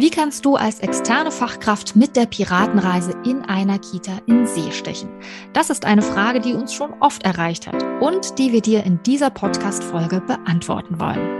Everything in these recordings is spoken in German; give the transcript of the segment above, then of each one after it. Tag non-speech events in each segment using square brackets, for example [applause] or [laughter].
Wie kannst du als externe Fachkraft mit der Piratenreise in einer Kita in See stechen? Das ist eine Frage, die uns schon oft erreicht hat und die wir dir in dieser Podcast-Folge beantworten wollen.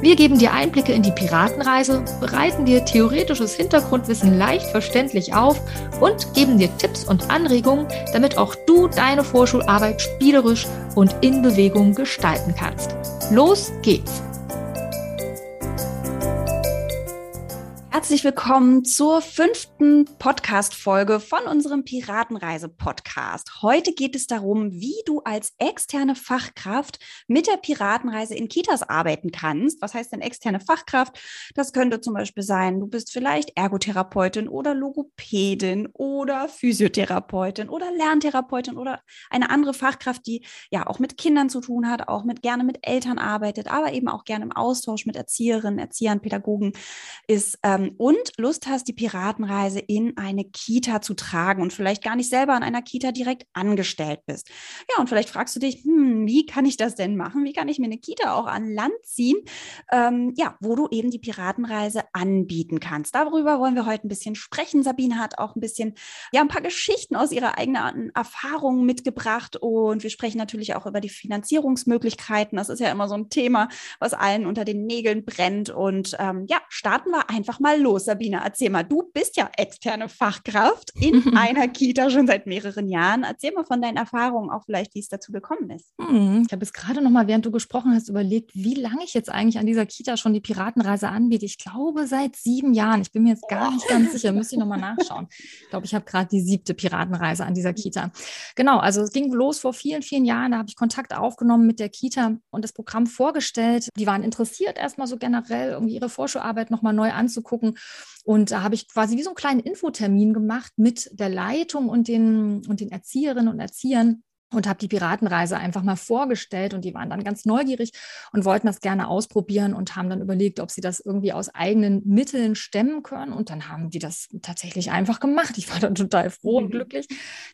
Wir geben dir Einblicke in die Piratenreise, bereiten dir theoretisches Hintergrundwissen leicht verständlich auf und geben dir Tipps und Anregungen, damit auch du deine Vorschularbeit spielerisch und in Bewegung gestalten kannst. Los geht's! Herzlich willkommen zur fünften Podcast-Folge von unserem Piratenreise-Podcast. Heute geht es darum, wie du als externe Fachkraft mit der Piratenreise in Kitas arbeiten kannst. Was heißt denn externe Fachkraft? Das könnte zum Beispiel sein, du bist vielleicht Ergotherapeutin oder Logopädin oder Physiotherapeutin oder Lerntherapeutin oder eine andere Fachkraft, die ja auch mit Kindern zu tun hat, auch mit gerne mit Eltern arbeitet, aber eben auch gerne im Austausch mit Erzieherinnen, Erziehern, Pädagogen ist. Ähm, und Lust hast, die Piratenreise in eine Kita zu tragen und vielleicht gar nicht selber an einer Kita direkt angestellt bist. Ja, und vielleicht fragst du dich, hm, wie kann ich das denn machen? Wie kann ich mir eine Kita auch an Land ziehen? Ähm, ja, wo du eben die Piratenreise anbieten kannst. Darüber wollen wir heute ein bisschen sprechen. Sabine hat auch ein bisschen, ja, ein paar Geschichten aus ihrer eigenen Erfahrungen mitgebracht und wir sprechen natürlich auch über die Finanzierungsmöglichkeiten. Das ist ja immer so ein Thema, was allen unter den Nägeln brennt. Und ähm, ja, starten wir einfach mal los, Sabine. Erzähl mal, du bist ja externe Fachkraft in einer Kita schon seit mehreren Jahren. Erzähl mal von deinen Erfahrungen, auch vielleicht, wie es dazu gekommen ist. Hm, ich habe es gerade noch mal, während du gesprochen hast, überlegt, wie lange ich jetzt eigentlich an dieser Kita schon die Piratenreise anbiete. Ich glaube, seit sieben Jahren. Ich bin mir jetzt gar nicht ganz sicher, müsste ich noch mal nachschauen. Ich glaube, ich habe gerade die siebte Piratenreise an dieser Kita. Genau, also es ging los vor vielen, vielen Jahren. Da habe ich Kontakt aufgenommen mit der Kita und das Programm vorgestellt. Die waren interessiert, erstmal so generell irgendwie ihre Vorschularbeit noch mal neu anzugucken gucken. Und da habe ich quasi wie so einen kleinen Infotermin gemacht mit der Leitung und den, und den Erzieherinnen und Erziehern und habe die Piratenreise einfach mal vorgestellt und die waren dann ganz neugierig und wollten das gerne ausprobieren und haben dann überlegt, ob sie das irgendwie aus eigenen Mitteln stemmen können und dann haben die das tatsächlich einfach gemacht. Ich war dann total froh und mhm. glücklich,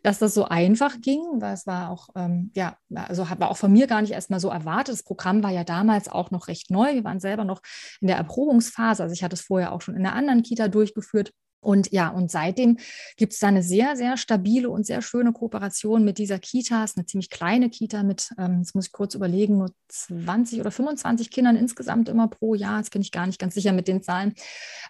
dass das so einfach ging, weil es war auch, ähm, ja, also war auch von mir gar nicht erstmal so erwartet. Das Programm war ja damals auch noch recht neu. Wir waren selber noch in der Erprobungsphase. Also ich hatte es vorher auch schon in einer anderen Kita durchgeführt und ja, und seitdem gibt es da eine sehr, sehr stabile und sehr schöne Kooperation mit dieser Kita. Es ist eine ziemlich kleine Kita mit, ähm, jetzt muss ich kurz überlegen, nur 20 oder 25 Kindern insgesamt immer pro Jahr. Jetzt bin ich gar nicht ganz sicher mit den Zahlen.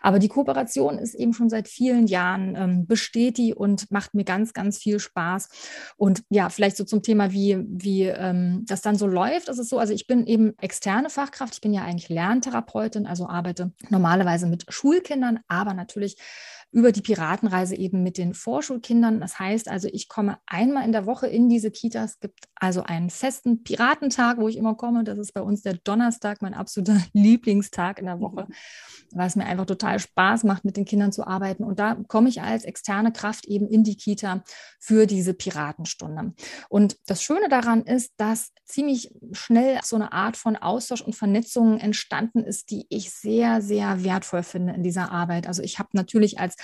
Aber die Kooperation ist eben schon seit vielen Jahren, ähm, besteht die und macht mir ganz, ganz viel Spaß. Und ja, vielleicht so zum Thema, wie, wie ähm, das dann so läuft. Das ist so, also ich bin eben externe Fachkraft. Ich bin ja eigentlich Lerntherapeutin, also arbeite normalerweise mit Schulkindern, aber natürlich über die Piratenreise eben mit den Vorschulkindern. Das heißt also, ich komme einmal in der Woche in diese Kitas. Es gibt also einen festen Piratentag, wo ich immer komme. Das ist bei uns der Donnerstag, mein absoluter [laughs] Lieblingstag in der Woche, weil es mir einfach total Spaß macht, mit den Kindern zu arbeiten. Und da komme ich als externe Kraft eben in die Kita für diese Piratenstunde. Und das Schöne daran ist, dass ziemlich schnell so eine Art von Austausch und Vernetzung entstanden ist, die ich sehr, sehr wertvoll finde in dieser Arbeit. Also ich habe natürlich als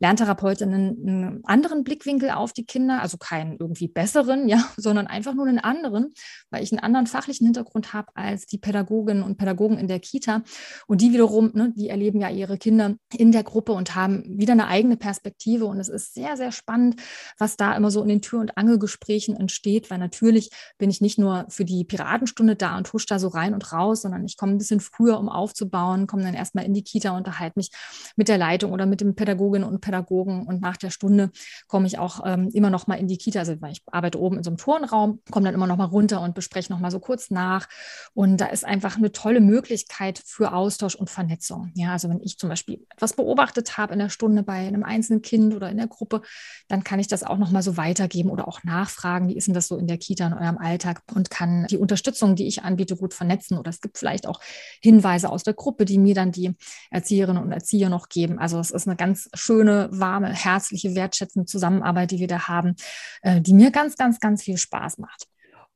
Lerntherapeutin einen, anderen Blickwinkel auf die Kinder, also keinen irgendwie besseren, [laughs] ja, sondern einfach nur einen anderen, weil ich einen anderen fachlichen Hintergrund habe als die Pädagoginnen und Pädagogen in der Kita. Und die wiederum, ne, die erleben ja ihre Kinder in der Gruppe und haben wieder eine eigene Perspektive. Und es ist sehr, sehr spannend, was da immer so in den Tür- und Angelgesprächen entsteht, weil natürlich bin ich nicht nur für die Piratenstunde da und husch da so rein und raus, sondern ich komme ein bisschen früher, um aufzubauen, komme dann erstmal in die Kita, unterhalte mich mit der Leitung oder mit dem Pädagogen Pädagoginnen und Pädagogen und nach der Stunde komme ich auch ähm, immer noch mal in die Kita. Also ich arbeite oben in so einem Turnraum, komme dann immer noch mal runter und bespreche noch mal so kurz nach. Und da ist einfach eine tolle Möglichkeit für Austausch und Vernetzung. Ja, also wenn ich zum Beispiel etwas beobachtet habe in der Stunde bei einem einzelnen Kind oder in der Gruppe, dann kann ich das auch noch mal so weitergeben oder auch nachfragen, wie ist denn das so in der Kita in eurem Alltag und kann die Unterstützung, die ich anbiete, gut vernetzen. Oder es gibt vielleicht auch Hinweise aus der Gruppe, die mir dann die Erzieherinnen und Erzieher noch geben. Also es ist eine ganz schöne, warme, herzliche, wertschätzende Zusammenarbeit, die wir da haben, äh, die mir ganz, ganz, ganz viel Spaß macht.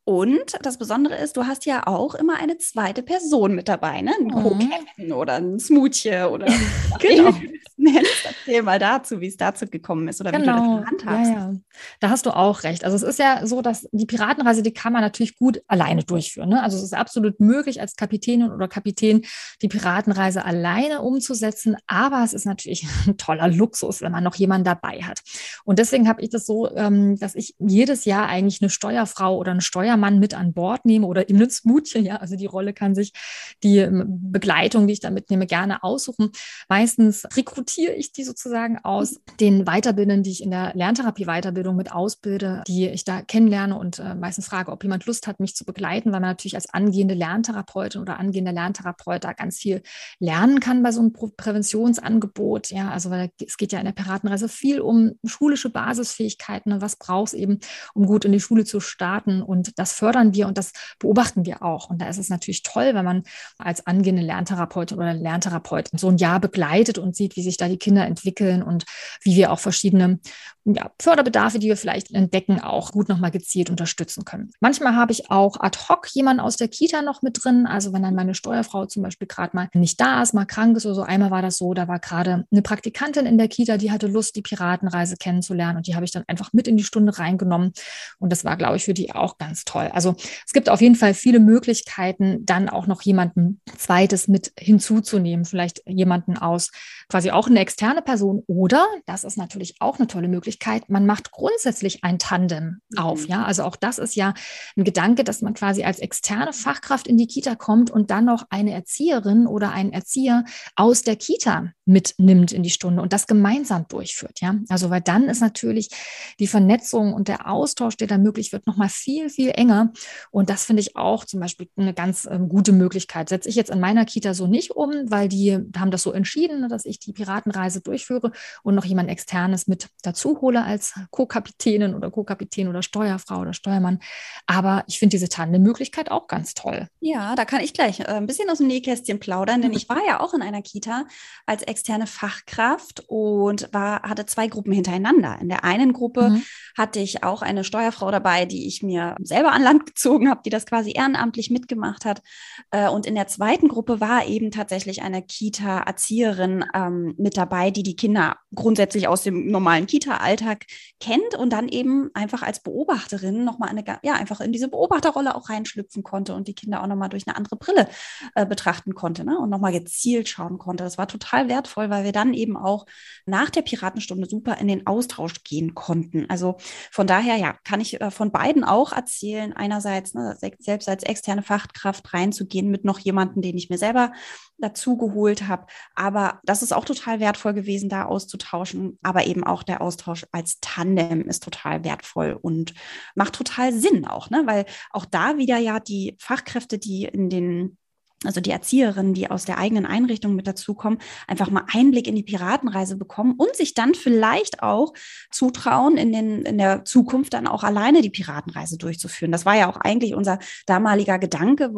Und das Besondere ist, du hast ja auch immer eine zweite Person mit dabei, ne? Ein mhm. Co-Captain oder ein Smoothie oder [laughs] genau. Erzähl mal dazu, wie es dazu gekommen ist oder genau. wie du das genau. handhabst. Ja, ja. Da hast du auch recht. Also es ist ja so, dass die Piratenreise, die kann man natürlich gut alleine durchführen. Ne? Also es ist absolut möglich, als Kapitänin oder Kapitän die Piratenreise alleine umzusetzen. Aber es ist natürlich [laughs] ein toller Luxus, wenn man noch jemanden dabei hat. Und deswegen habe ich das so, ähm, dass ich jedes Jahr eigentlich eine Steuerfrau oder einen Steuermann mit an Bord nehme oder eben ein Smoothie. Ja, also die Rolle kann sich die ähm, Begleitung, die ich da mitnehme, gerne aussuchen. Meistens rekrutiere ich die sozusagen aus den Weiterbildungen, die ich in der Lerntherapie-Weiterbildung mit ausbilde, die ich da kennenlerne und äh, meistens frage, ob jemand Lust hat, mich zu begleiten, weil man natürlich als angehende Lerntherapeutin oder angehender Lerntherapeut da ganz viel lernen kann bei so einem Präventionsangebot. Ja, also weil es geht ja in der Piratenreise viel um schulische Basisfähigkeiten. Ne? Was brauchst eben, um gut in die Schule zu starten? Und das fördern wir und das beobachten wir auch. Und da ist es natürlich toll, wenn man als angehende Lerntherapeutin oder Lerntherapeut so ein Jahr begleitet und sieht, wie sich da die Kinder entwickeln und wie wir auch verschiedene ja, Förderbedarfe, die wir vielleicht entdecken, auch gut nochmal gezielt unterstützen können. Manchmal habe ich auch ad hoc jemanden aus der Kita noch mit drin. Also wenn dann meine Steuerfrau zum Beispiel gerade mal nicht da ist, mal krank ist oder so. Einmal war das so, da war gerade eine Praktikantin in der Kita, die hatte Lust, die Piratenreise kennenzulernen und die habe ich dann einfach mit in die Stunde reingenommen. Und das war, glaube ich, für die auch ganz toll. Also es gibt auf jeden Fall viele Möglichkeiten, dann auch noch jemanden zweites mit hinzuzunehmen. Vielleicht jemanden aus quasi auch eine externe Person oder, das ist natürlich auch eine tolle Möglichkeit, man macht grundsätzlich ein Tandem auf. Mhm. Ja, also auch das ist ja ein Gedanke, dass man quasi als externe Fachkraft in die Kita kommt und dann noch eine Erzieherin oder einen Erzieher aus der Kita mitnimmt in die Stunde und das gemeinsam durchführt. Ja, also weil dann ist natürlich die Vernetzung und der Austausch, der da möglich wird, nochmal viel, viel enger. Und das finde ich auch zum Beispiel eine ganz ähm, gute Möglichkeit. Setze ich jetzt in meiner Kita so nicht um, weil die haben das so entschieden, dass ich die Piratenreise durchführe und noch jemand externes mit dazu hole als Co-Kapitänin oder Co-Kapitän oder Steuerfrau oder Steuermann. Aber ich finde diese Tandem-Möglichkeit auch ganz toll. Ja, da kann ich gleich äh, ein bisschen aus dem Nähkästchen plaudern, denn ich war ja auch in einer Kita als externe Fachkraft und war, hatte zwei Gruppen hintereinander. In der einen Gruppe mhm. hatte ich auch eine Steuerfrau dabei, die ich mir selber an Land gezogen habe, die das quasi ehrenamtlich mitgemacht hat. Äh, und in der zweiten Gruppe war eben tatsächlich eine Kita-Erzieherin ähm, mit dabei, die die Kinder grundsätzlich aus dem normalen Kita-Alltag kennt und dann eben einfach als Beobachterin nochmal eine, ja, einfach in diese Beobachterrolle auch reinschlüpfen konnte und die Kinder auch nochmal durch eine andere Brille äh, betrachten konnte ne? und nochmal gezielt schauen konnte. Das war total wertvoll, weil wir dann eben auch nach der Piratenstunde super in den Austausch gehen konnten. Also von daher, ja, kann ich äh, von beiden auch erzählen. Einerseits ne, selbst als externe Fachkraft reinzugehen mit noch jemandem, den ich mir selber dazu geholt habe. Aber das ist auch total wertvoll gewesen, da auszutauschen. Aber eben auch der Austausch als Tandem ist total wertvoll und macht total Sinn auch, ne? weil auch da wieder ja die Fachkräfte, die in den also die Erzieherinnen, die aus der eigenen Einrichtung mit dazukommen, einfach mal Einblick in die Piratenreise bekommen und sich dann vielleicht auch zutrauen, in, den, in der Zukunft dann auch alleine die Piratenreise durchzuführen. Das war ja auch eigentlich unser damaliger Gedanke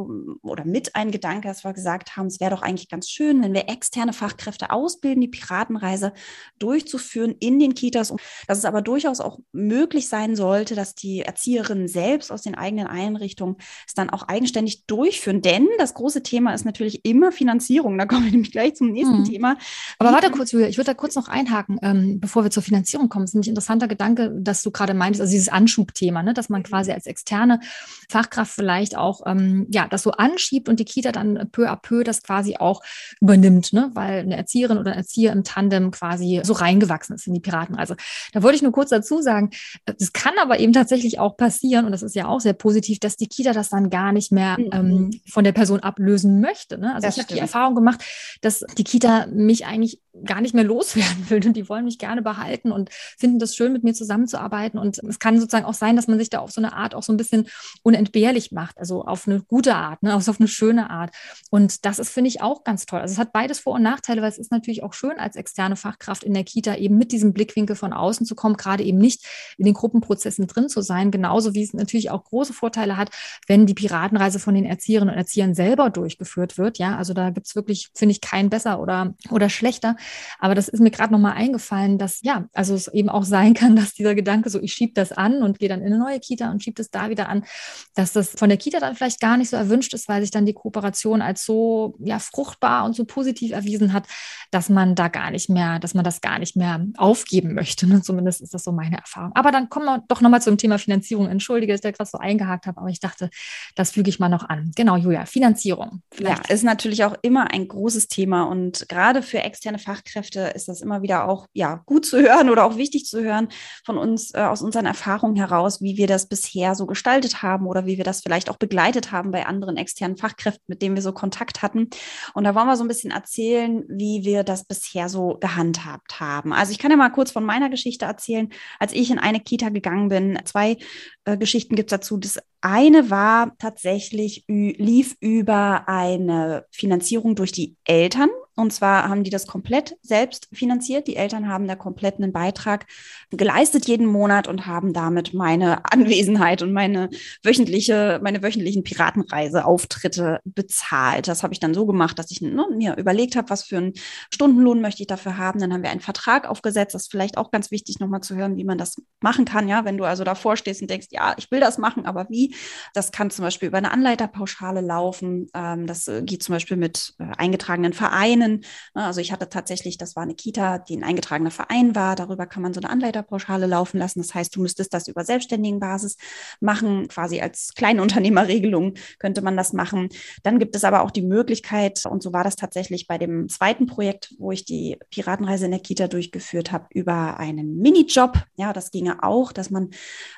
oder mit ein Gedanke, dass wir gesagt haben, es wäre doch eigentlich ganz schön, wenn wir externe Fachkräfte ausbilden, die Piratenreise durchzuführen in den Kitas. Und dass es aber durchaus auch möglich sein sollte, dass die Erzieherinnen selbst aus den eigenen Einrichtungen es dann auch eigenständig durchführen. Denn das große Thema Thema ist natürlich immer Finanzierung. Da kommen wir nämlich gleich zum nächsten mhm. Thema. Aber warte kurz, Julia, ich würde da kurz noch einhaken, ähm, bevor wir zur Finanzierung kommen. Das ist nämlich ein interessanter Gedanke, dass du gerade meintest, also dieses Anschubthema, ne, dass man quasi als externe Fachkraft vielleicht auch ähm, ja, das so anschiebt und die Kita dann peu à peu das quasi auch übernimmt, ne, weil eine Erzieherin oder ein Erzieher im Tandem quasi so reingewachsen ist in die Piratenreise. Da wollte ich nur kurz dazu sagen, das kann aber eben tatsächlich auch passieren und das ist ja auch sehr positiv, dass die Kita das dann gar nicht mehr mhm. ähm, von der Person ablösen lösen möchte. Ne? Also das ich habe die Erfahrung gemacht, dass die Kita mich eigentlich gar nicht mehr [laughs] loswerden will und die wollen mich gerne behalten und finden das schön, mit mir zusammenzuarbeiten. Und es kann sozusagen auch sein, dass man sich da auf so eine Art auch so ein bisschen unentbehrlich macht, also auf eine gute Art, ne? also auf eine schöne Art. Und das ist, finde ich, auch ganz toll. Also es hat beides Vor- und Nachteile, weil es ist natürlich auch schön, als externe Fachkraft in der Kita eben mit diesem Blickwinkel von außen zu kommen, gerade eben nicht in den Gruppenprozessen drin zu sein, genauso wie es natürlich auch große Vorteile hat, wenn die Piratenreise von den Erzieherinnen und Erziehern selber durchgeführt wird. Ja, also da gibt es wirklich, finde ich, keinen besser oder, oder schlechter. Aber das ist mir gerade nochmal eingefallen, dass ja, also es eben auch sein kann, dass dieser Gedanke so, ich schiebe das an und gehe dann in eine neue Kita und schiebe das da wieder an, dass das von der Kita dann vielleicht gar nicht so erwünscht ist, weil sich dann die Kooperation als so ja, fruchtbar und so positiv erwiesen hat, dass man da gar nicht mehr, dass man das gar nicht mehr aufgeben möchte. Ne? Zumindest ist das so meine Erfahrung. Aber dann kommen wir doch nochmal zum Thema Finanzierung. Entschuldige, dass ich da gerade so eingehakt habe, aber ich dachte, das füge ich mal noch an. Genau, Julia, Finanzierung. Vielleicht. Ja, ist natürlich auch immer ein großes Thema und gerade für externe Fachkräfte ist das immer wieder auch ja, gut zu hören oder auch wichtig zu hören von uns äh, aus unseren Erfahrungen heraus, wie wir das bisher so gestaltet haben oder wie wir das vielleicht auch begleitet haben bei anderen externen Fachkräften, mit denen wir so Kontakt hatten. Und da wollen wir so ein bisschen erzählen, wie wir das bisher so gehandhabt haben. Also ich kann ja mal kurz von meiner Geschichte erzählen. Als ich in eine Kita gegangen bin, zwei äh, Geschichten gibt es dazu. Das eine war tatsächlich, lief über eine Finanzierung durch die Eltern. Und zwar haben die das komplett selbst finanziert. Die Eltern haben da komplett einen Beitrag geleistet jeden Monat und haben damit meine Anwesenheit und meine wöchentliche, meine wöchentlichen Piratenreiseauftritte bezahlt. Das habe ich dann so gemacht, dass ich ne, mir überlegt habe, was für einen Stundenlohn möchte ich dafür haben. Dann haben wir einen Vertrag aufgesetzt. Das ist vielleicht auch ganz wichtig, nochmal zu hören, wie man das machen kann. Ja, wenn du also davor stehst und denkst, ja, ich will das machen, aber wie? Das kann zum Beispiel über eine Anleiterpauschale laufen. Ähm, das äh, geht zum Beispiel mit äh, eingetragenen Vereinen. Ne, also ich hatte tatsächlich, das war eine Kita, die ein eingetragener Verein war. Darüber kann man so eine Anleiterpauschale laufen lassen. Das heißt, du müsstest das über selbstständigen Basis machen, quasi als Kleinunternehmerregelung könnte man das machen. Dann gibt es aber auch die Möglichkeit, und so war das tatsächlich bei dem zweiten Projekt, wo ich die Piratenreise in der Kita durchgeführt habe, über einen Minijob. Ja, das ginge auch, dass man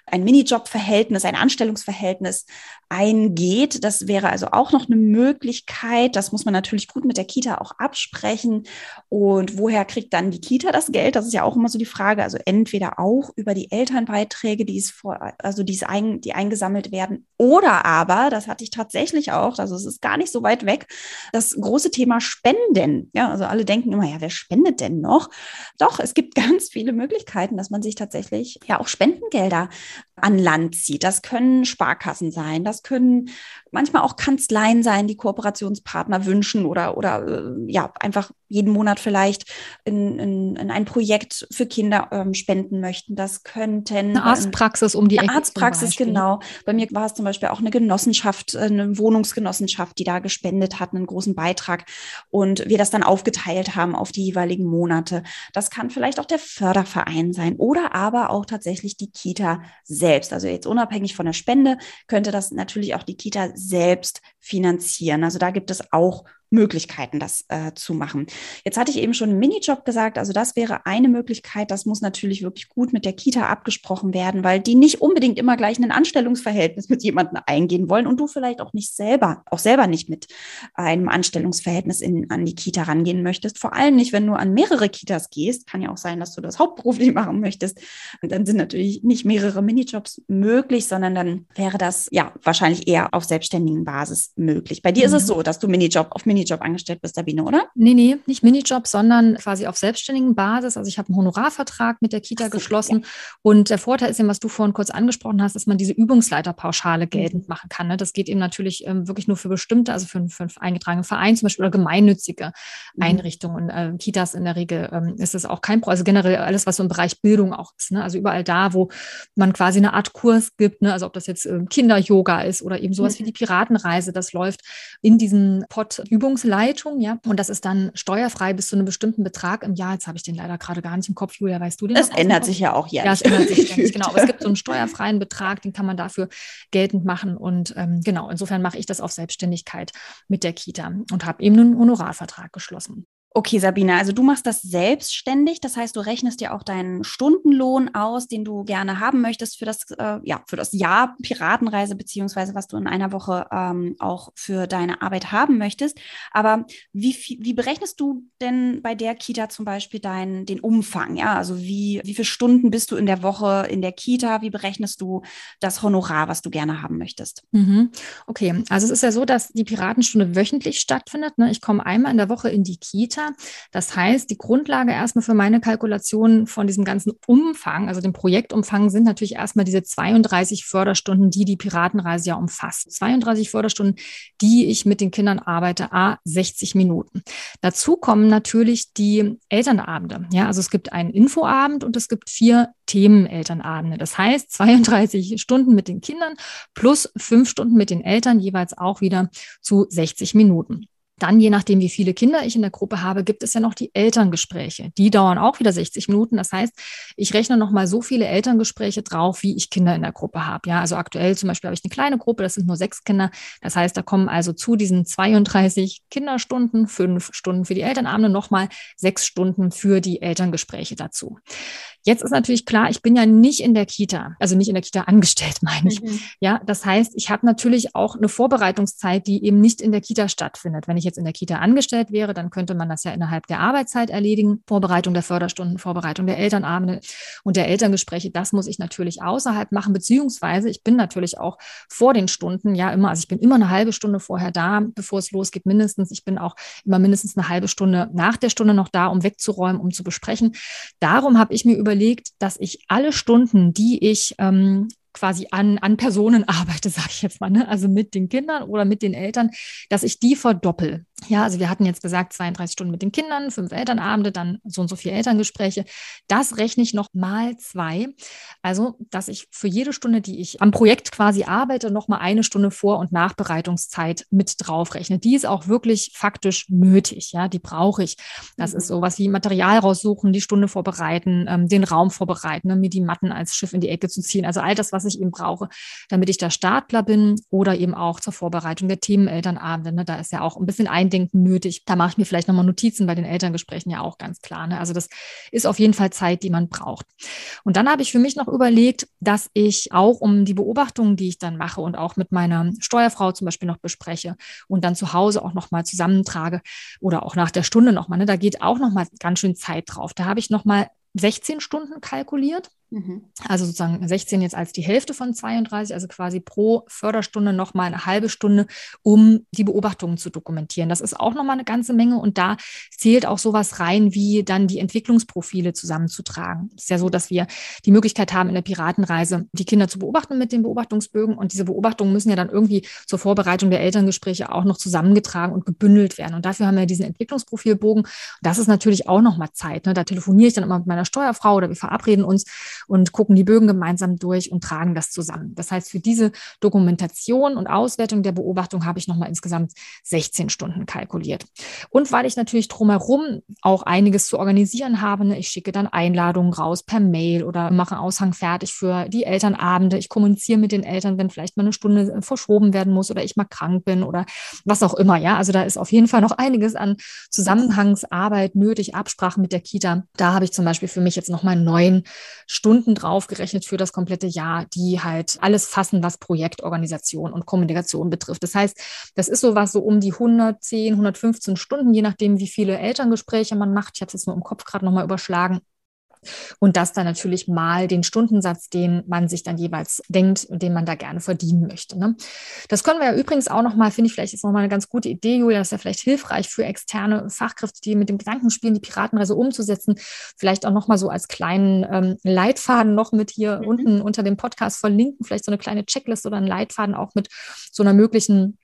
ein Minijobverhältnis, ein Anstellungsverhältnis eingeht. Das wäre also auch noch eine Möglichkeit. Das muss man natürlich gut mit der Kita auch absprechen. Und woher kriegt dann die Kita das Geld? Das ist ja auch immer so die Frage. Also entweder auch über die Elternbeiträge, die es vor, also die, es ein, die eingesammelt werden, oder aber, das hatte ich tatsächlich auch, also es ist gar nicht so weit weg, das große Thema Spenden. Ja, also alle denken immer, ja, wer spendet denn noch? Doch, es gibt [laughs] ganz viele Möglichkeiten, dass man sich tatsächlich ja auch Spendengelder an Land zieht. Das können Sparkassen sein, das können manchmal auch Kanzleien sein, die Kooperationspartner wünschen oder, oder äh, ja, einfach jeden Monat vielleicht in, in, in ein Projekt für Kinder ähm, spenden möchten. Das könnten eine Arztpraxis um die eine Ecke Arztpraxis, genau. Bei mir war es zum Beispiel auch eine Genossenschaft, äh, eine Wohnungsgenossenschaft, die da gespendet hat, einen großen Beitrag und wir das dann aufgeteilt haben auf die jeweiligen Monate. Das kann vielleicht auch der Förderverein sein oder aber auch tatsächlich die Kita selbst. Also jetzt unabhängig von der Spende könnte das natürlich auch die Kita selbst finanzieren. Also da gibt es auch Möglichkeiten, das äh, zu machen. Jetzt hatte ich eben schon einen Minijob gesagt, also das wäre eine Möglichkeit. Das muss natürlich wirklich gut mit der Kita abgesprochen werden, weil die nicht unbedingt immer gleich ein Anstellungsverhältnis mit jemandem eingehen wollen und du vielleicht auch nicht selber, auch selber nicht mit einem Anstellungsverhältnis in, an die Kita rangehen möchtest. Vor allem nicht, wenn du an mehrere Kitas gehst. Kann ja auch sein, dass du das hauptberuflich [laughs] machen möchtest. Und dann sind natürlich nicht mehrere Minijobs möglich, sondern dann wäre das ja wahrscheinlich eher auf selbstständigen Basis möglich. Bei dir mhm. ist es mhm. so, dass du Minijob auf Minijob Minijob angestellt bist, Sabine, oder? Nee, nee, nicht Minijob, sondern quasi auf selbstständigen Basis. Also ich habe einen Honorarvertrag mit der Kita so, geschlossen. Ja. Und der Vorteil ist eben, was du vorhin kurz angesprochen hast, dass man diese Übungsleiterpauschale mhm. geltend machen kann. Ne? Das geht eben natürlich ähm, wirklich nur für bestimmte, also für, für einen eingetragenen Verein zum Beispiel oder gemeinnützige mhm. Einrichtungen. Äh, Kitas in der Regel ähm, ist es auch kein Problem. Also generell alles, was so im Bereich Bildung auch ist. Ne? Also überall da, wo man quasi eine Art Kurs gibt, ne? also ob das jetzt äh, Kinder-Yoga ist oder eben sowas mhm. wie die Piratenreise, das läuft in diesen Pot Übung Übungsleitung, ja, und das ist dann steuerfrei bis zu einem bestimmten Betrag im Jahr. Jetzt habe ich den leider gerade gar nicht im Kopf, Julia, weißt du den? Das ändert sich ja auch jährlich. Ja, es ändert sich ständig, genau. Aber es gibt so einen [laughs] steuerfreien Betrag, den kann man dafür geltend machen. Und ähm, genau, insofern mache ich das auf Selbstständigkeit mit der Kita und habe eben einen Honorarvertrag geschlossen. Okay, Sabine, also du machst das selbstständig, das heißt, du rechnest dir auch deinen Stundenlohn aus, den du gerne haben möchtest für das, äh, ja, für das Jahr Piratenreise, beziehungsweise was du in einer Woche ähm, auch für deine Arbeit haben möchtest. Aber wie, wie berechnest du denn bei der Kita zum Beispiel deinen, den Umfang? Ja, also wie, wie viele Stunden bist du in der Woche in der Kita? Wie berechnest du das Honorar, was du gerne haben möchtest? Mhm. Okay, also es ist ja so, dass die Piratenstunde wöchentlich stattfindet. Ne? Ich komme einmal in der Woche in die Kita Das heißt, die Grundlage erstmal für meine Kalkulation von diesem ganzen Umfang, also dem Projektumfang, sind natürlich erstmal diese 32 Förderstunden, die die Piratenreise ja umfasst. 32 Förderstunden, die ich mit den Kindern arbeite, a 60 Minuten. Dazu kommen natürlich die Elternabende. Ja, also es gibt einen Infoabend und es gibt vier Themenelternabende. Das heißt, 32 Stunden mit den Kindern plus fünf Stunden mit den Eltern, jeweils auch wieder zu 60 Minuten. Dann, je nachdem, wie viele Kinder ich in der Gruppe habe, gibt es ja noch die Elterngespräche. Die dauern auch wieder 60 Minuten. Das heißt, ich rechne noch mal so viele Elterngespräche drauf, wie ich Kinder in der Gruppe habe. Ja, also aktuell zum Beispiel habe ich eine kleine Gruppe, das sind nur sechs Kinder. Das heißt, da kommen also zu diesen 32 Kinderstunden fünf Stunden für die Elternabende noch mal sechs Stunden für die Elterngespräche dazu. Jetzt ist natürlich klar, ich bin ja nicht in der Kita, also nicht in der Kita angestellt, [laughs] meine ich. Mhm. Ja, das heißt, ich habe natürlich auch eine Vorbereitungszeit, die eben nicht in der Kita stattfindet. Wenn ich jetzt in der Kita angestellt wäre, dann könnte man das ja innerhalb der Arbeitszeit erledigen. Vorbereitung der Förderstunden, Vorbereitung der Elternabende und der Elterngespräche, das muss ich natürlich außerhalb machen, beziehungsweise ich bin natürlich auch vor den Stunden, ja, immer, also ich bin immer eine halbe Stunde vorher da, bevor es losgeht, mindestens. Ich bin auch immer mindestens eine halbe Stunde nach der Stunde noch da, um wegzuräumen, um zu besprechen. Darum habe ich mir überlegt, dass ich alle Stunden, die ich ähm, quasi an, an Personen [laughs] arbeite, sage ich jetzt mal, ne? also mit den Kindern oder mit den Eltern, dass ich die verdoppel. Ja, also wir hatten jetzt gesagt, 32 Stunden mit den Kindern, fünf Elternabende, dann so und so vier Elterngespräche. Das rechne ich noch mal zwei. Also, dass ich für jede Stunde, die ich am Projekt quasi arbeite, noch mal eine Stunde Vor- und Nachbereitungszeit mit draufrechne. Die ist auch wirklich faktisch nötig. Ja, die brauche ich. Das mhm. ist sowas wie Material raussuchen, die Stunde vorbereiten, ähm, den Raum vorbereiten, ne, mir die Matten als Schiff in die Ecke zu ziehen. Also all das, was ich eben brauche, damit ich da Startler bin oder eben auch zur Vorbereitung der Themenelternabende. Ne, da ist ja auch ein bisschen ein Eindenken nötig. Da mache ich mir vielleicht nochmal Notizen bei den Elterngesprächen ja auch ganz klar. Ne? Also das ist auf jeden Fall Zeit, die man braucht. Und dann habe ich für mich noch überlegt, dass ich auch um die Beobachtungen, die ich dann mache und auch mit meiner Steuerfrau zum Beispiel noch bespreche und dann zu Hause auch nochmal zusammentrage oder auch nach der Stunde nochmal, ne? da geht auch nochmal ganz schön Zeit drauf. Da habe ich nochmal 16 Stunden kalkuliert Mhm. Also sozusagen 16 jetzt als die Hälfte von 32, also quasi pro Förderstunde nochmal eine halbe Stunde, um die Beobachtungen zu dokumentieren. Das ist auch nochmal eine ganze Menge und da zählt auch sowas rein, wie dann die Entwicklungsprofile zusammenzutragen. Es ist ja so, dass wir die Möglichkeit haben, in der Piratenreise die Kinder zu beobachten mit den Beobachtungsbögen und diese Beobachtungen müssen ja dann irgendwie zur Vorbereitung der Elterngespräche auch noch zusammengetragen und gebündelt werden. Und dafür haben wir diesen Entwicklungsprofilbogen. Das ist natürlich auch nochmal Zeit. Ne? Da telefoniere ich dann immer mit meiner Steuerfrau oder wir verabreden uns und gucken die Bögen gemeinsam durch und tragen das zusammen. Das heißt, für diese Dokumentation und Auswertung der Beobachtung habe ich nochmal insgesamt 16 Stunden kalkuliert. Und weil ich natürlich drumherum auch einiges zu organisieren habe, ne, ich schicke dann Einladungen raus per Mail oder mache Aushang fertig für die Elternabende. Ich kommuniziere mit den Eltern, wenn vielleicht mal eine Stunde äh, verschoben werden muss oder ich mal krank bin oder was auch immer. Ja, also da ist auf jeden Fall noch einiges an Zusammenhangsarbeit nötig, Absprachen mit der Kita. Da habe ich zum Beispiel für mich jetzt nochmal neun Stunden draufgerechnet für das komplette Jahr, die halt alles fassen, was Projektorganisation und Kommunikation betrifft. Das heißt, das ist sowas so um die 110, 115 Stunden, je nachdem, wie viele Elterngespräche man macht. Ich habe es jetzt nur im Kopf gerade nochmal überschlagen. Und das dann natürlich mal den Stundensatz, den man sich dann jeweils denkt und den man da gerne verdienen möchte. Ne? Das können wir ja übrigens auch nochmal, finde ich, vielleicht ist nochmal eine ganz gute Idee, Julia, das ist ja vielleicht hilfreich für externe Fachkräfte, die mit dem Gedanken spielen, die Piratenreise umzusetzen. Vielleicht auch nochmal so als kleinen ähm, Leitfaden noch mit hier mhm. unten unter dem Podcast verlinken, vielleicht so eine kleine Checkliste oder einen Leitfaden auch mit so einer möglichen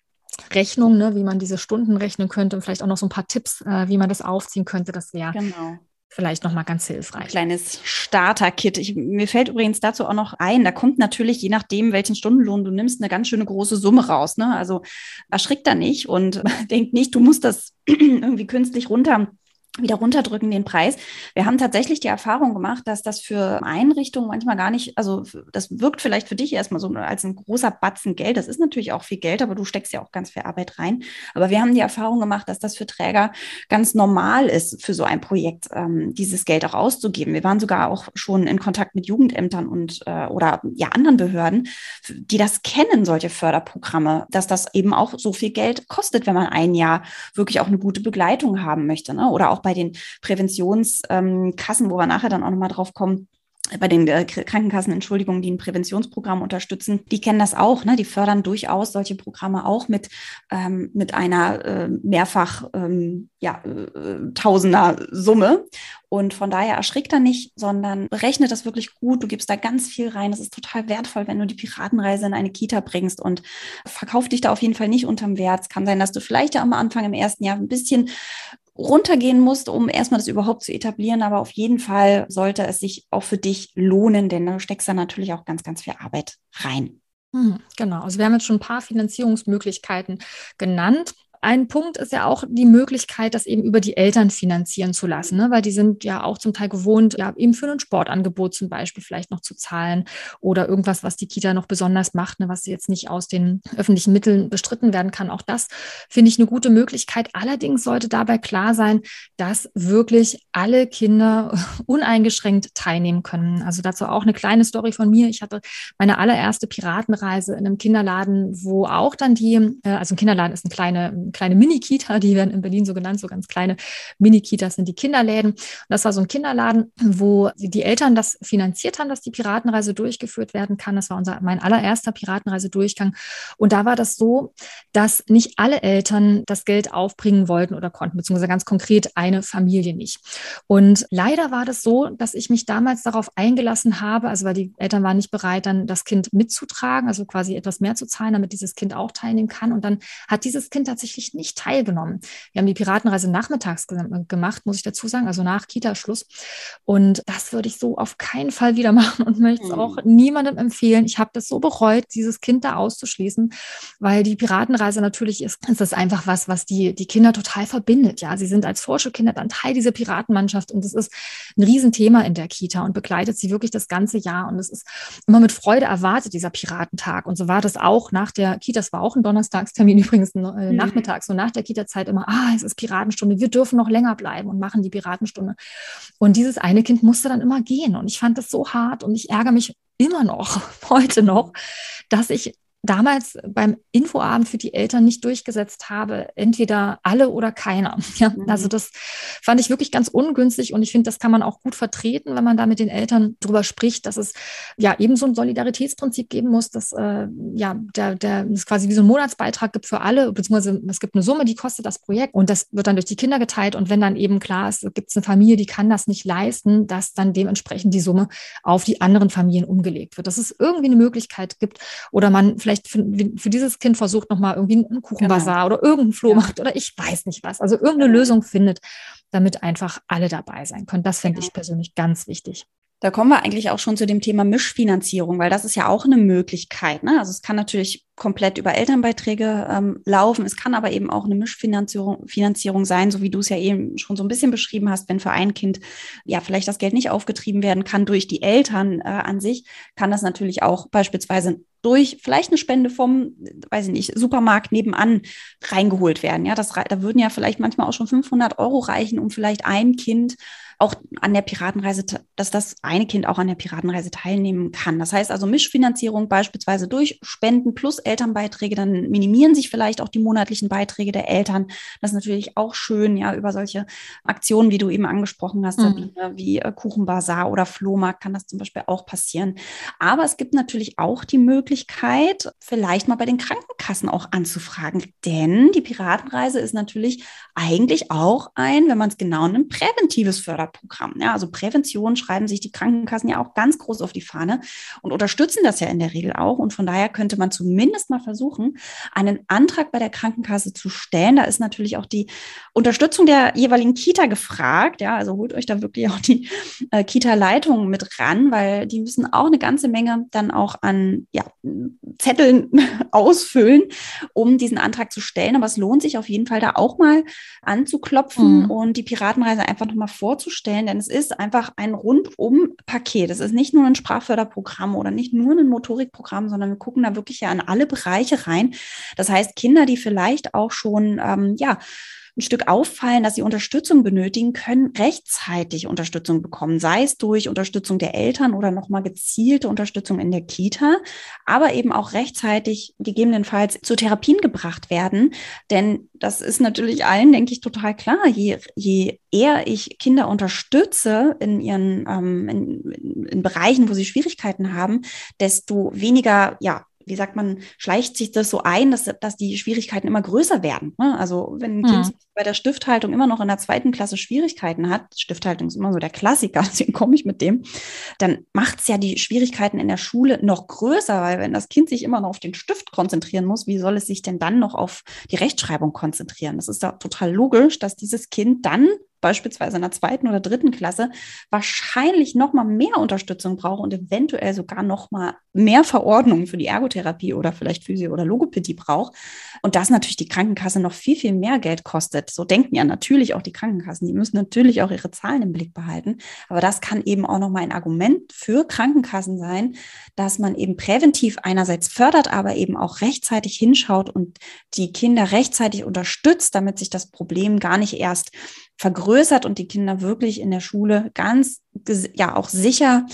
Rechnung, ne, wie man diese Stunden rechnen könnte und vielleicht auch noch so ein paar Tipps, äh, wie man das aufziehen könnte. Das wäre genau vielleicht nochmal ganz hilfreich. Ein kleines Starter-Kit. Mir fällt übrigens dazu auch noch ein, da kommt natürlich, je nachdem, welchen Stundenlohn du nimmst, eine ganz schöne große Summe raus. Ne? Also erschrickt da nicht und [laughs] denk nicht, du musst das [clears throat] irgendwie künstlich runter wieder runterdrücken den Preis. Wir haben tatsächlich die Erfahrung gemacht, dass das für Einrichtungen manchmal gar nicht, also das wirkt vielleicht für dich erstmal so als ein großer Batzen Geld. Das ist natürlich auch viel Geld, aber du steckst ja auch ganz viel Arbeit rein. Aber wir haben die Erfahrung gemacht, dass das für Träger ganz normal ist, für so ein Projekt ähm, dieses Geld auch auszugeben. Wir waren sogar auch schon in Kontakt mit Jugendämtern und äh, oder ja anderen Behörden, die das kennen, solche Förderprogramme, dass das eben auch so viel Geld kostet, wenn man ein Jahr wirklich auch eine gute Begleitung haben möchte. Ne? Oder auch bei den Präventionskassen, wo wir nachher dann auch nochmal drauf kommen, bei den äh, Krankenkassen, Entschuldigung, die ein Präventionsprogramm unterstützen, die kennen das auch. Ne? Die fördern durchaus solche Programme auch mit, ähm, mit einer äh, mehrfach ähm, ja, äh, Tausender Summe. Und von daher erschrickt er nicht, sondern berechnet das wirklich gut. Du gibst da ganz viel rein. Es ist total wertvoll, wenn du die Piratenreise in eine Kita bringst und verkauf dich da auf jeden Fall nicht unterm Wert. Es kann sein, dass du vielleicht ja am Anfang im ersten Jahr ein bisschen runtergehen musst, um erstmal das überhaupt zu etablieren. Aber auf jeden Fall sollte es sich auch für dich lohnen, denn du steckst da natürlich auch ganz, ganz viel Arbeit rein. Hm, genau, also wir haben jetzt schon ein paar Finanzierungsmöglichkeiten genannt. Ein Punkt ist ja auch die Möglichkeit, das eben über die Eltern finanzieren zu lassen, ne? weil die sind ja auch zum Teil gewohnt, ja eben für ein Sportangebot zum Beispiel vielleicht noch zu zahlen oder irgendwas, was die Kita noch besonders macht, ne? was jetzt nicht aus den öffentlichen Mitteln bestritten werden kann. Auch das finde ich eine gute Möglichkeit. Allerdings sollte dabei klar sein, dass wirklich alle Kinder [laughs] uneingeschränkt teilnehmen können. Also dazu auch eine kleine Story von mir. Ich hatte meine allererste Piratenreise in einem Kinderladen, wo auch dann die, äh, also ein Kinderladen ist eine kleine kleine Mini-Kita, die werden in Berlin so genannt, so ganz kleine Mini-Kitas sind die Kinderläden. Und das war so ein Kinderladen, wo die Eltern das finanziert haben, dass die Piratenreise durchgeführt werden kann. Das war unser, mein allererster Piratenreisedurchgang. Und da war das so, dass nicht alle Eltern das Geld aufbringen wollten oder konnten, beziehungsweise ganz konkret eine Familie nicht. Und leider war das so, dass ich mich damals darauf eingelassen habe, also weil die Eltern waren nicht bereit, dann das Kind mitzutragen, also quasi etwas mehr zu zahlen, damit dieses Kind auch teilnehmen kann. Und dann hat dieses Kind tatsächlich tatsächlich nicht teilgenommen. Wir haben die Piratenreise nachmittags ge gemacht, muss ich dazu sagen, also nach Kita-Schluss. Und das würde ich so auf keinen Fall wieder [laughs] machen und möchte es mhm. auch niemandem empfehlen. Ich habe das so bereut, dieses Kind da auszuschließen, weil die Piratenreise natürlich ist, ist das einfach was, was die, die Kinder total verbindet. Ja, sie sind als Vorschulkinder dann Teil dieser Piratenmannschaft und das ist ein Riesenthema in der Kita und begleitet sie wirklich das ganze Jahr. Und es ist immer mit Freude erwartet, dieser Piratentag. Und so war das auch nach der Kita. Es war auch ein Donnerstagstermin [laughs] übrigens, ein äh, mhm. Nachmittag Nachmittag, so nach der Kita-Zeit immer, ah, es ist Piratenstunde, wir dürfen noch länger bleiben und machen die Piratenstunde. Und dieses eine Kind musste dann immer gehen. Und ich fand das so hart und ich ärgere mich immer noch, [laughs] heute noch, dass ich damals beim Infoabend für die Eltern nicht durchgesetzt habe, entweder alle oder keiner. [laughs] Ja, mhm. also das fand ich wirklich ganz ungünstig und ich finde, das kann man auch gut vertreten, wenn man da mit den Eltern drüber spricht, dass es ja eben so ein Solidaritätsprinzip geben muss, dass äh, ja der, der es quasi wie so ein Monatsbeitrag gibt für alle, beziehungsweise es gibt eine Summe, die kostet das Projekt und das wird dann durch die Kinder geteilt und wenn dann eben klar ist, gibt es eine Familie, die kann das nicht leisten, dass dann dementsprechend die Summe auf die anderen Familien umgelegt wird. Dass es irgendwie eine Möglichkeit gibt oder man vielleicht vielleicht für, für dieses Kind versucht, nochmal irgendwie einen Kuchenbazar genau. oder irgendeinen Flohmarkt ja. oder ich weiß nicht was. Also irgendeine Lösung findet, damit einfach alle dabei sein können. Das fände genau. ich persönlich ganz wichtig. Da kommen wir eigentlich auch schon zu dem Thema Mischfinanzierung, weil das ist ja auch eine Möglichkeit. Ne? Also es kann natürlich komplett über Elternbeiträge ähm, laufen. Es kann aber eben auch eine Mischfinanzierung Finanzierung sein, so wie du es ja eben schon so ein bisschen beschrieben hast, wenn für ein Kind ja vielleicht das Geld nicht aufgetrieben werden kann durch die Eltern äh, an sich, kann das natürlich auch beispielsweise durch vielleicht eine Spende vom, weiß ich nicht, Supermarkt nebenan reingeholt werden. Ja, das, da würden ja vielleicht manchmal auch schon 500 Euro reichen, um vielleicht ein Kind auch an der Piratenreise, dass das eine Kind auch an der Piratenreise teilnehmen kann. Das heißt also Mischfinanzierung beispielsweise durch Spenden plus Elternbeiträge, dann minimieren sich vielleicht auch die monatlichen Beiträge der Eltern. Das ist natürlich auch schön, ja, über solche Aktionen, wie du eben angesprochen hast, mhm. wie äh, Kuchenbazar oder Flohmarkt kann das zum Beispiel auch passieren. Aber es gibt natürlich auch die Möglichkeit, vielleicht mal bei den Krankenkassen auch anzufragen, denn die Piratenreise ist natürlich eigentlich auch ein, wenn man es genau nimmt, präventives Förder Förderprogramm. Ja, also Prävention schreiben sich die Krankenkassen ja auch ganz groß auf die Fahne und unterstützen das ja in der Regel auch. Und von daher könnte man zumindest mal versuchen, einen Antrag bei der Krankenkasse zu stellen. Da ist natürlich auch die Unterstützung der jeweiligen Kita gefragt. Ja, also holt euch da wirklich auch die äh, Kita-Leitung mit ran, weil die müssen auch eine ganze Menge dann auch an ja, Zetteln [laughs] ausfüllen, um diesen Antrag zu stellen. Aber es lohnt sich auf jeden Fall da auch mal anzuklopfen mhm. und die Piratenreise einfach nochmal vorzustellen stellen, denn es ist einfach ein Rundum-Paket. Es ist nicht nur ein Sprachförderprogramm oder nicht nur ein Motorikprogramm, sondern wir gucken da wirklich ja an alle Bereiche rein. Das heißt, Kinder, die vielleicht auch schon, ähm, ja, ein Stück auffallen, dass sie Unterstützung benötigen, können rechtzeitig Unterstützung bekommen, sei es durch Unterstützung der Eltern oder nochmal gezielte Unterstützung in der Kita, aber eben auch rechtzeitig gegebenenfalls zu Therapien gebracht werden. Denn das ist natürlich allen, denke ich, total klar. Je, je eher ich Kinder unterstütze in ihren ähm, in, in Bereichen, wo sie Schwierigkeiten haben, desto weniger ja, wie sagt man, schleicht sich das so ein, dass, dass die Schwierigkeiten immer größer werden. Ne? Also wenn ein Kind hm. bei der Stifthaltung immer noch in der zweiten Klasse Schwierigkeiten hat, Stifthaltung ist immer so der Klassiker, [laughs] deswegen komme ich mit dem, dann macht es ja die Schwierigkeiten in der Schule noch größer, weil wenn das Kind sich immer noch auf den Stift konzentrieren muss, wie soll es sich denn dann noch auf die Rechtschreibung konzentrieren? Das ist da total logisch, dass dieses Kind dann beispielsweise in der zweiten oder dritten Klasse wahrscheinlich noch mal mehr Unterstützung brauche und eventuell sogar noch mal mehr Verordnungen für die Ergotherapie oder vielleicht Physio- oder Logopädie braucht. Und das natürlich die Krankenkasse noch viel, viel mehr Geld kostet. So denken ja natürlich auch die Krankenkassen. Die müssen natürlich auch ihre Zahlen im Blick behalten. Aber das kann eben auch noch mal ein Argument für Krankenkassen sein, dass man eben präventiv einerseits fördert, aber eben auch rechtzeitig hinschaut und die Kinder rechtzeitig unterstützt, damit sich das Problem gar nicht erst vergrößert und die Kinder wirklich in der Schule ganz ja auch sicher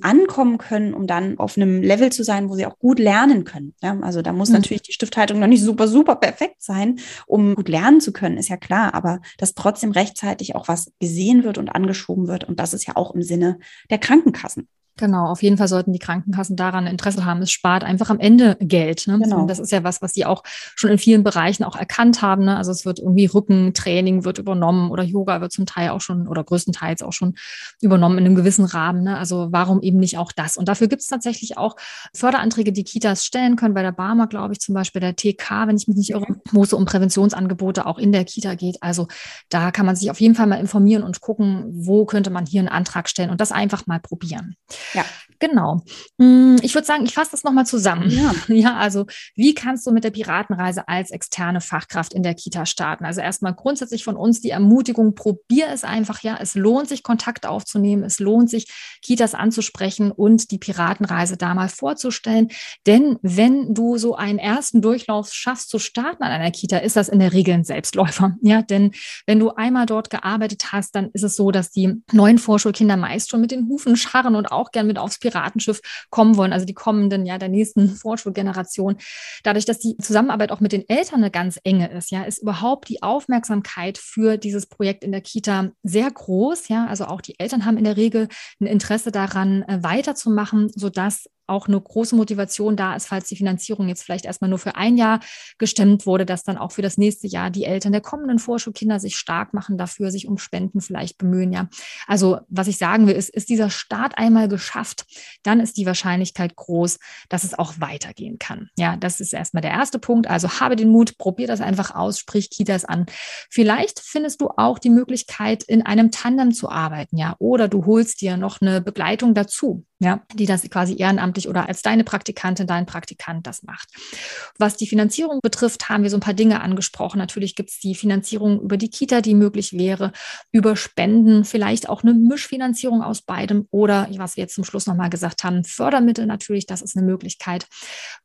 ankommen können, um dann auf einem Level zu sein, wo sie auch gut lernen können. Ja, also da muss mhm. natürlich die Stifthaltung noch nicht super, super perfekt sein, um gut lernen zu können, ist ja klar, aber dass trotzdem rechtzeitig auch was gesehen wird und angeschoben wird. Und das ist ja auch im Sinne der Krankenkassen. Genau, auf jeden Fall sollten die Krankenkassen daran Interesse haben. Es spart einfach am Ende Geld. Ne? Genau. Und das ist ja was, was sie auch schon in vielen Bereichen auch erkannt haben. Ne? Also es wird irgendwie Rückentraining wird übernommen oder Yoga wird zum Teil auch schon oder größtenteils auch schon übernommen in einem gewissen Rahmen. Ne? Also warum eben nicht auch das? Und dafür gibt es tatsächlich auch Förderanträge, die Kitas stellen können. Bei der Barmer, glaube ich, zum Beispiel der TK, wenn ich mich nicht irre, wo es um Präventionsangebote auch in der Kita geht. Also da kann man sich auf jeden Fall mal informieren und gucken, wo könnte man hier einen Antrag stellen und das einfach mal probieren. Ja. Genau. Mm, ich würde sagen, ich fasse das nochmal zusammen. Ja. [laughs] ja, also wie kannst du mit der Piratenreise als externe Fachkraft in der Kita starten? Also erstmal grundsätzlich von uns die Ermutigung, probier es einfach, ja. Es lohnt sich, Kontakt aufzunehmen. Es lohnt sich, Kitas anzusprechen und die Piratenreise da mal vorzustellen. Denn wenn du so einen ersten Durchlauf schaffst zu starten an einer Kita, ist das in der Regel ein Selbstläufer. [laughs] Ja, denn wenn du einmal dort gearbeitet hast, dann ist es so, dass die neuen Vorschulkinder meist schon mit den Hufen scharren und auch gern mit aufs Piratenschiff kommen wollen, also die kommenden, ja, der nächsten [laughs] Vorschulgeneration. Dadurch, dass die Zusammenarbeit auch mit den Eltern eine ganz enge ist, ja, ist überhaupt die Aufmerksamkeit für dieses Projekt in der Kita sehr groß, ja. Also auch die Eltern haben in der Regel ein Interesse daran, äh, weiterzumachen, sodass auch eine große Motivation da ist, falls die Finanzierung jetzt vielleicht erstmal nur für ein Jahr gestemmt wurde, dass dann auch für das nächste Jahr die Eltern der kommenden Vorschulkinder sich stark machen dafür, sich um Spenden vielleicht bemühen, ja. Also, was ich sagen will, ist, ist dieser Start einmal geschafft, dann ist die Wahrscheinlichkeit groß, dass es auch weitergehen kann. Ja, das ist erstmal der erste Punkt. Also, habe den Mut, probier das einfach aus, sprich Kitas an. Vielleicht findest du auch die Möglichkeit, in einem Tandem zu arbeiten, ja, oder du holst dir noch eine Begleitung dazu ja, die das quasi ehrenamtlich oder als deine Praktikantin, dein Praktikant das macht. Was die Finanzierung betrifft, haben wir so ein paar Dinge angesprochen. Natürlich gibt es die Finanzierung über die Kita, die möglich wäre, über Spenden, vielleicht auch eine Mischfinanzierung aus beidem oder, was wir jetzt zum Schluss nochmal gesagt haben, Fördermittel natürlich, das ist eine Möglichkeit.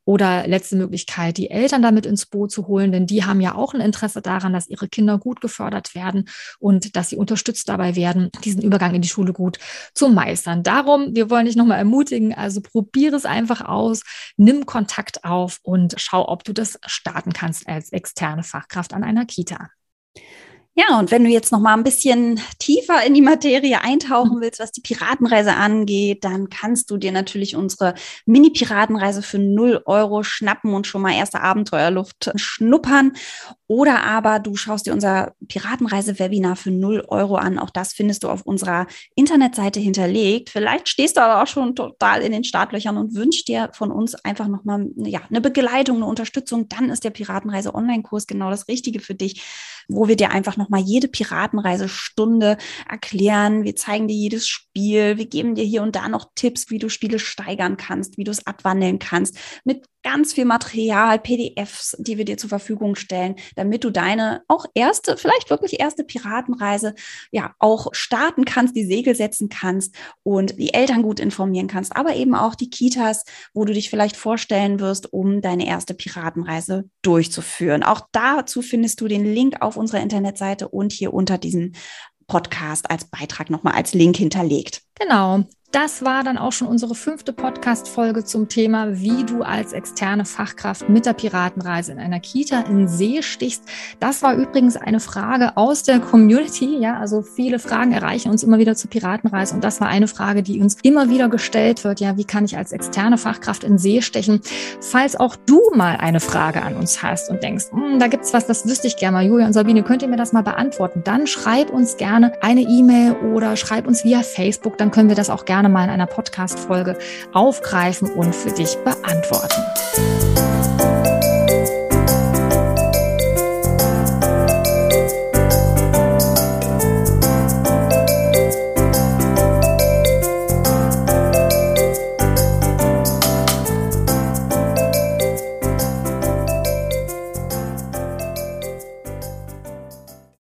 Oder letzte Möglichkeit, die Eltern damit ins Boot zu holen, denn die haben ja auch ein Interesse daran, dass ihre Kinder gut gefördert werden und dass sie unterstützt dabei werden, diesen Übergang in die Schule gut zu meistern. Darum, wir wollen dich nochmal ermutigen, also probiere es einfach aus, nimm Kontakt auf und schau, ob du das starten kannst als externe Fachkraft an einer Kita. Ja, und wenn du jetzt noch mal ein bisschen tiefer in die Materie eintauchen mhm. willst, was die Piratenreise angeht, dann kannst du dir natürlich unsere Mini-Piratenreise für 0 Euro schnappen und schon mal erste Abenteuerluft schnuppern. Oder aber du schaust dir unser Piratenreise-Webinar für 0 Euro an. Auch das findest du auf unserer Internetseite hinterlegt. Vielleicht stehst du aber auch schon total in den Startlöchern und wünschst dir von uns einfach noch mal ja, eine Begleitung, eine Unterstützung. Dann ist der Piratenreise Online-Kurs genau das Richtige für dich, wo wir dir einfach nochmal jede Piratenreise-Stunde erklären. Wir zeigen dir jedes Spiel. Wir geben dir hier und da noch Tipps, wie du Spiele steigern kannst, wie du es abwandeln kannst. Mit ganz viel Material, PDFs, die wir dir zur Verfügung stellen, damit du deine auch erste, vielleicht wirklich erste Piratenreise ja auch starten kannst, die Segel setzen kannst und die Eltern gut informieren kannst, aber eben auch die Kitas, wo du dich vielleicht vorstellen wirst, um deine erste Piratenreise durchzuführen. Auch dazu findest du den Link auf unserer Internetseite und hier unter diesem Podcast als Beitrag nochmal als Link hinterlegt. Genau. Das war dann auch schon unsere fünfte Podcast-Folge zum Thema, wie du als externe Fachkraft mit der Piratenreise in einer Kita in See stichst. Das war übrigens eine Frage aus der Community. Ja, also viele Fragen erreichen uns immer wieder zur Piratenreise. Und das war eine Frage, die uns immer wieder gestellt wird. Ja, wie kann ich als externe Fachkraft in See stechen? Falls auch du mal eine Frage an uns hast und denkst, hm, da gibt's was, das wüsste ich gerne mal. Julia und Sabine, könnt ihr mir das mal beantworten? Dann schreib uns gerne eine E-Mail oder schreib uns via Facebook. Dann können wir das auch gerne gerne mal in einer Podcast-Folge aufgreifen und für dich beantworten.